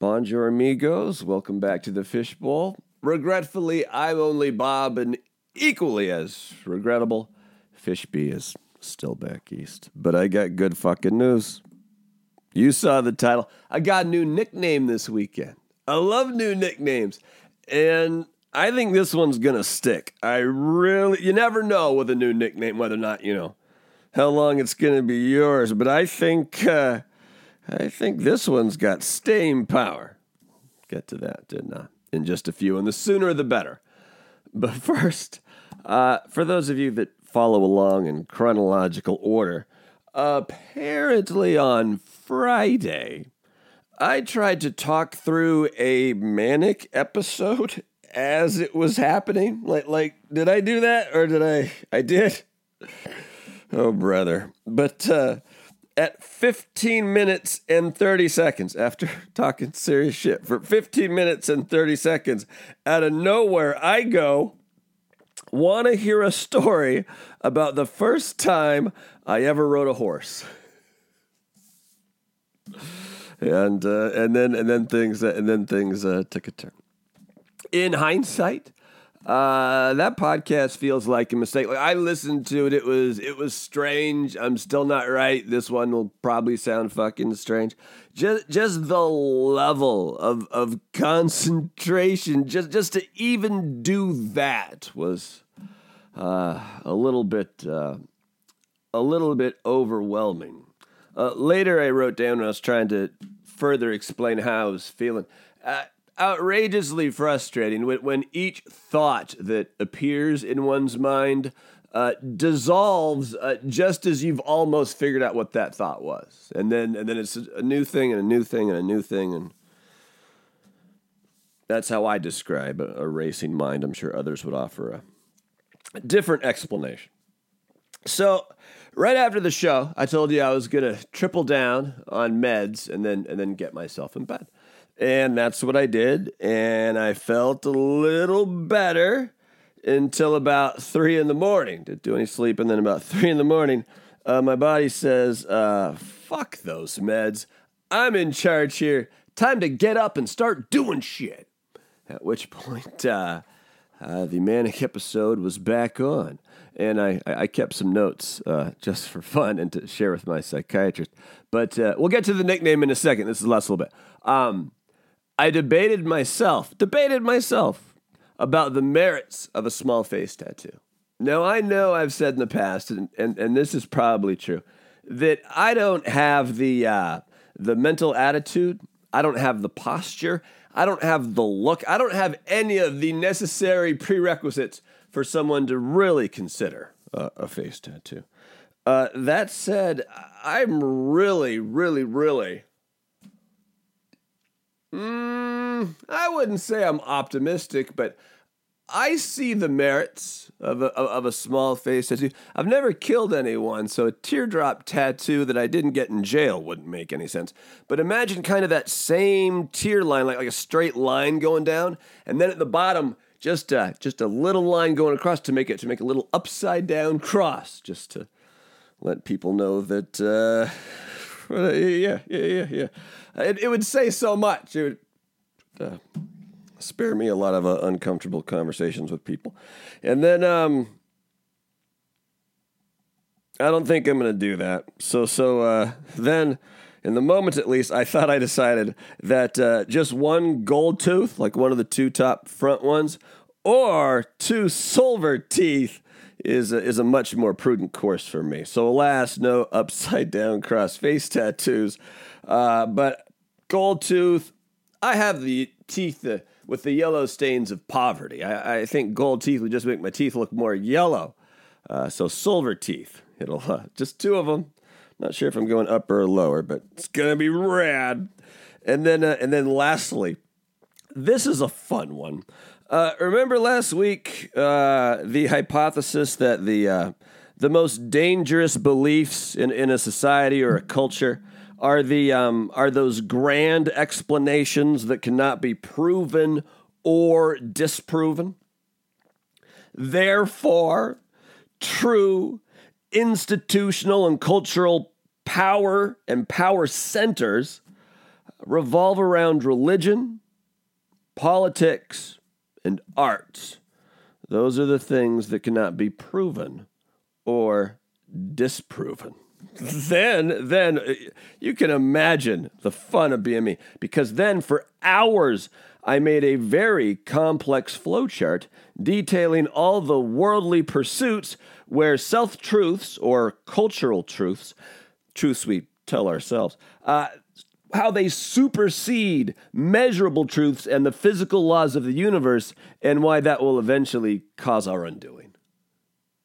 Bonjour, amigos. Welcome back to the Fishbowl. Regretfully, I'm only Bob, and equally as regrettable, Fishby is still back east. But I got good fucking news. You saw the title. I got a new nickname this weekend. I love new nicknames. And I think this one's going to stick. I really, you never know with a new nickname whether or not, you know, how long it's going to be yours. But I think, uh, I think this one's got staying power. Get to that, didn't I? In just a few, and the sooner the better. But first, uh, for those of you that follow along in chronological order, apparently on Friday, I tried to talk through a manic episode as it was happening. Like, like, did I do that or did I? I did. Oh, brother. But uh, at 15 minutes and 30 seconds, after talking serious shit for 15 minutes and 30 seconds, out of nowhere, I go, want to hear a story about the first time I ever rode a horse. And uh, and then and then things uh, and then things uh, took a turn. In hindsight, uh, that podcast feels like a mistake. Like I listened to it, it was it was strange. I'm still not right. This one will probably sound fucking strange. Just just the level of of concentration, just just to even do that was uh, a little bit uh, a little bit overwhelming. Uh, later, I wrote down when I was trying to further explain how I was feeling. Outrageously frustrating when, when each thought that appears in one's mind uh, dissolves uh, just as you've almost figured out what that thought was, and then and then it's a new thing and a new thing and a new thing, and that's how I describe a, a racing mind. I'm sure others would offer a different explanation. So right after the show, I told you I was gonna triple down on meds and then and then get myself in bed. And that's what I did, and I felt a little better until about three in the morning. Didn't do any sleep, and then about three in the morning, uh, my body says, uh, "Fuck those meds. I'm in charge here. Time to get up and start doing shit." At which point, uh, uh, the manic episode was back on and I, I kept some notes uh, just for fun and to share with my psychiatrist. But uh, we'll get to the nickname in a second. This is the last little bit. Um, I debated myself, debated myself about the merits of a small face tattoo. Now, I know I've said in the past, and, and, and this is probably true, that I don't have the, uh, the mental attitude, I don't have the posture, I don't have the look, I don't have any of the necessary prerequisites for someone to really consider uh, a face tattoo. Uh, that said, I'm really, really, really. Mm, I wouldn't say I'm optimistic, but I see the merits of a, of a small face tattoo. I've never killed anyone, so a teardrop tattoo that I didn't get in jail wouldn't make any sense. But imagine kind of that same tear line, like, like a straight line going down, and then at the bottom, just uh, just a little line going across to make it to make a little upside down cross, just to let people know that. Uh, yeah, yeah, yeah, yeah. It, it would say so much. It would uh, spare me a lot of uh, uncomfortable conversations with people, and then um, I don't think I'm going to do that. So so uh, then in the moment at least, I thought I decided that uh, just one gold tooth, like one of the two top front ones, or two silver teeth is a, is a much more prudent course for me. So, alas, no upside down cross face tattoos. Uh, but gold tooth, I have the teeth uh, with the yellow stains of poverty. I, I, think gold teeth would just make my teeth look more yellow. Uh, so, silver teeth, it'll uh, just two of them. Not sure if I'm going upper or lower, but it's gonna be rad. And then, uh, and then, lastly, this is a fun one. Uh, remember last week uh, the hypothesis that the uh, the most dangerous beliefs in, in a society or a culture are the um, are those grand explanations that cannot be proven or disproven. Therefore, true institutional and cultural power and power centers revolve around religion, politics, and arts. Those are the things that cannot be proven or disproven. then, then uh, you can imagine the fun of being me because then for hours I made a very complex flowchart detailing all the worldly pursuits where self truths or cultural truths, truths we tell ourselves, uh, how they supersede measurable truths and the physical laws of the universe, and why that will eventually cause our undoing.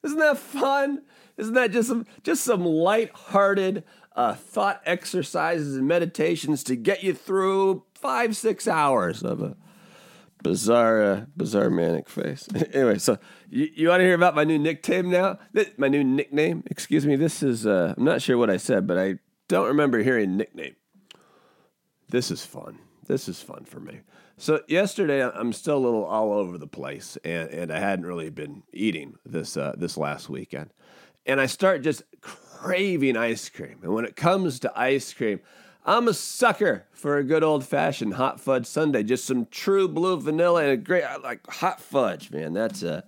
Isn't that fun? Isn't that just some just some light-hearted uh, thought exercises and meditations to get you through five six hours of a bizarre uh, bizarre manic face. anyway, so you, you want to hear about my new nickname now? My new nickname, excuse me. This is uh, I'm not sure what I said, but I don't remember hearing nickname. This is fun. This is fun for me. So yesterday, I'm still a little all over the place, and, and I hadn't really been eating this uh, this last weekend, and I start just craving ice cream. And when it comes to ice cream, I'm a sucker for a good old fashioned hot fudge sundae. Just some true blue vanilla and a great like hot fudge, man. That's a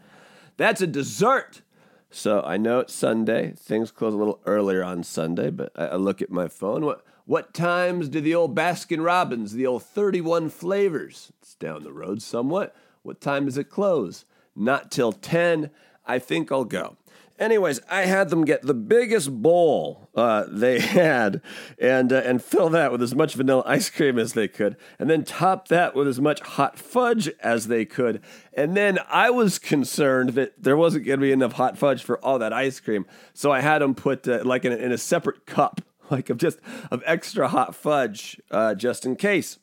that's a dessert. So I know it's Sunday. Things close a little earlier on Sunday, but I, I look at my phone. What what times do the old Baskin Robbins, the old 31 flavors? It's down the road somewhat. What time does it close? Not till 10. I think I'll go. Anyways, I had them get the biggest bowl uh, they had and uh, and fill that with as much vanilla ice cream as they could, and then top that with as much hot fudge as they could. And then I was concerned that there wasn't going to be enough hot fudge for all that ice cream, so I had them put uh, like in a, in a, separate cup, like of just of extra hot fudge, uh, just in case.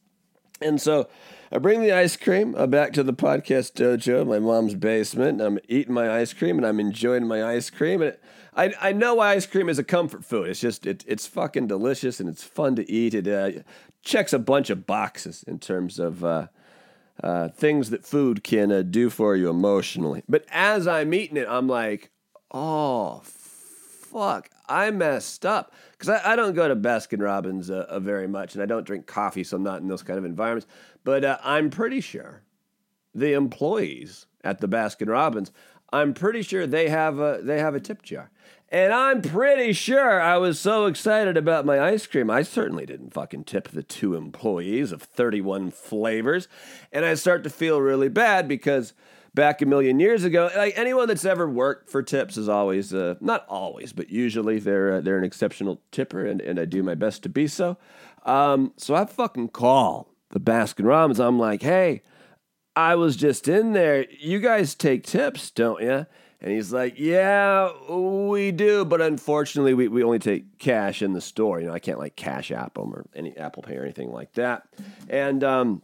And so I bring the ice cream uh, back to the podcast dojo, my mom's basement. and I'm eating my ice cream and I'm enjoying my ice cream. And it, I, I know ice cream is a comfort food. It's just, it, it's fucking delicious and it's fun to eat. It uh, checks a bunch of boxes in terms of uh, uh, things that food can uh, do for you emotionally. But as I'm eating it, I'm like, oh, fuck, I messed up. Because I, I, don't go to Baskin Robbins uh, uh, very much, and I don't drink coffee, so I'm not in those kind of environments. But uh, I'm pretty sure the employees at the Baskin Robbins, I'm pretty sure they have a they have a tip jar. And I'm pretty sure I was so excited about my ice cream. I certainly didn't fucking tip the two employees of 31 flavors. And I start to feel really bad because back a million years ago, like anyone that's ever worked for tips is always, uh, not always, but usually they're, uh, they're an exceptional tipper and, and I do my best to be so. Um, so I fucking call the Baskin Robbins. I'm like, hey, I was just in there. You guys take tips, don't you? And he's like, Yeah, we do, but unfortunately, we, we only take cash in the store. You know, I can't like cash app them or any Apple Pay or anything like that. And um,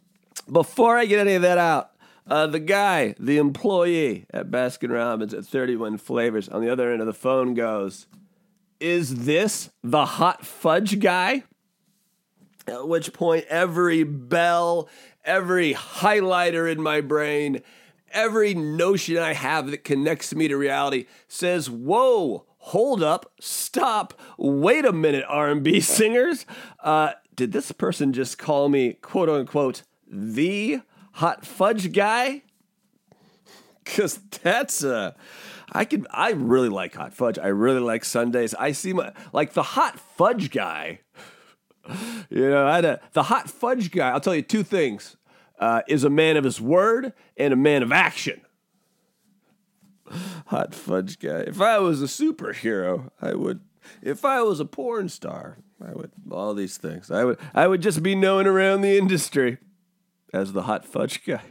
before I get any of that out, uh, the guy, the employee at Baskin Robbins at 31 Flavors on the other end of the phone goes, Is this the hot fudge guy? At which point, every bell, every highlighter in my brain, every notion I have that connects me to reality says, "Whoa, hold up, stop, wait a minute, R&B singers. Uh, did this person just call me quote unquote the hot fudge guy?" Because that's a. Uh, can. I really like hot fudge. I really like Sundays. I see my like the hot fudge guy you know, I had a, the hot fudge guy. I'll tell you two things: uh, is a man of his word and a man of action. Hot fudge guy. If I was a superhero, I would. If I was a porn star, I would. All these things. I would. I would just be known around the industry as the hot fudge guy.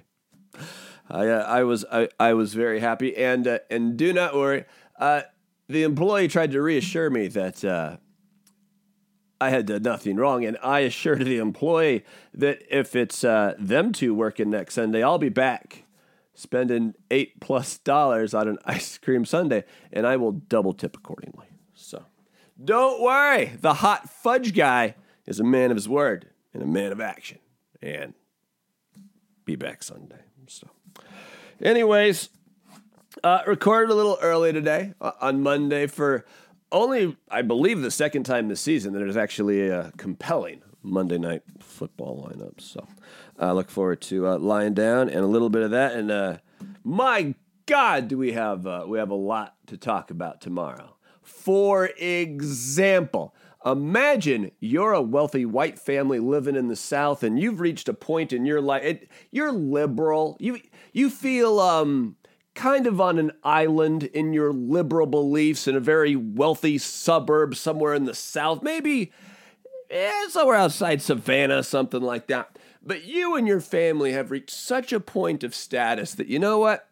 I, uh, I was. I, I was very happy, and uh, and do not worry. Uh, the employee tried to reassure me that uh, I had done nothing wrong. And I assured the employee that if it's uh, them two working next Sunday, I'll be back spending eight plus dollars on an ice cream sundae, and I will double tip accordingly. So don't worry. The hot fudge guy is a man of his word and a man of action. And be back Sunday. So, anyways, uh, recorded a little early today uh, on Monday for only, I believe, the second time this season that is actually a compelling Monday night football lineups. So I look forward to uh, lying down and a little bit of that. And uh, my God, do we have uh, we have a lot to talk about tomorrow. For example, imagine you're a wealthy white family living in the South, and you've reached a point in your life. It, you're liberal. You you feel um kind of on an island in your liberal beliefs in a very wealthy suburb somewhere in the South, maybe eh, somewhere outside Savannah, something like that. But you and your family have reached such a point of status that you know what?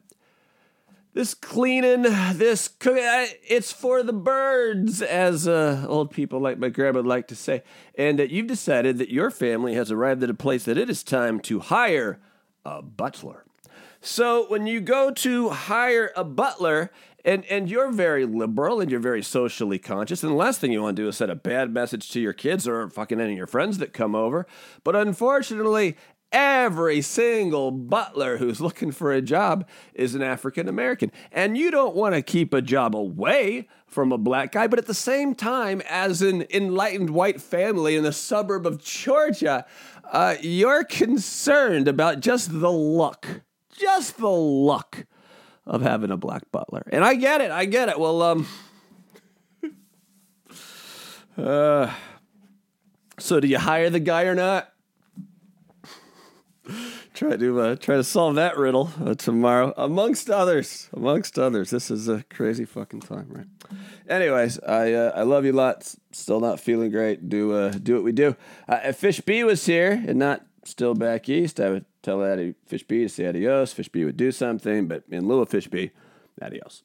This cleaning, this cooking, it's for the birds, as uh, old people like my grandma like to say. And that you've decided that your family has arrived at a place that it is time to hire a butler. So when you go to hire a butler, and and you're very liberal and you're very socially conscious, and the last thing you want to do is send a bad message to your kids or fucking any of your friends that come over. But unfortunately, every single butler who's looking for a job is an African American. And you don't want to keep a job away from a black guy, but at the same time, as an enlightened white family in the suburb of Georgia, uh, you're concerned about just the luck, just the luck of having a black butler. And I get it, I get it. Well, um, uh, so do you hire the guy or not? Try to uh, try to solve that riddle uh, tomorrow, amongst others. Amongst others, this is a crazy fucking time, right? Anyways, I uh, I love you lots. Still not feeling great. Do uh, do what we do. Uh, if Fish B was here and not still back east, I would tell Addy Fish B to say adios. Fish B would do something, but in lieu of Fish B, adios.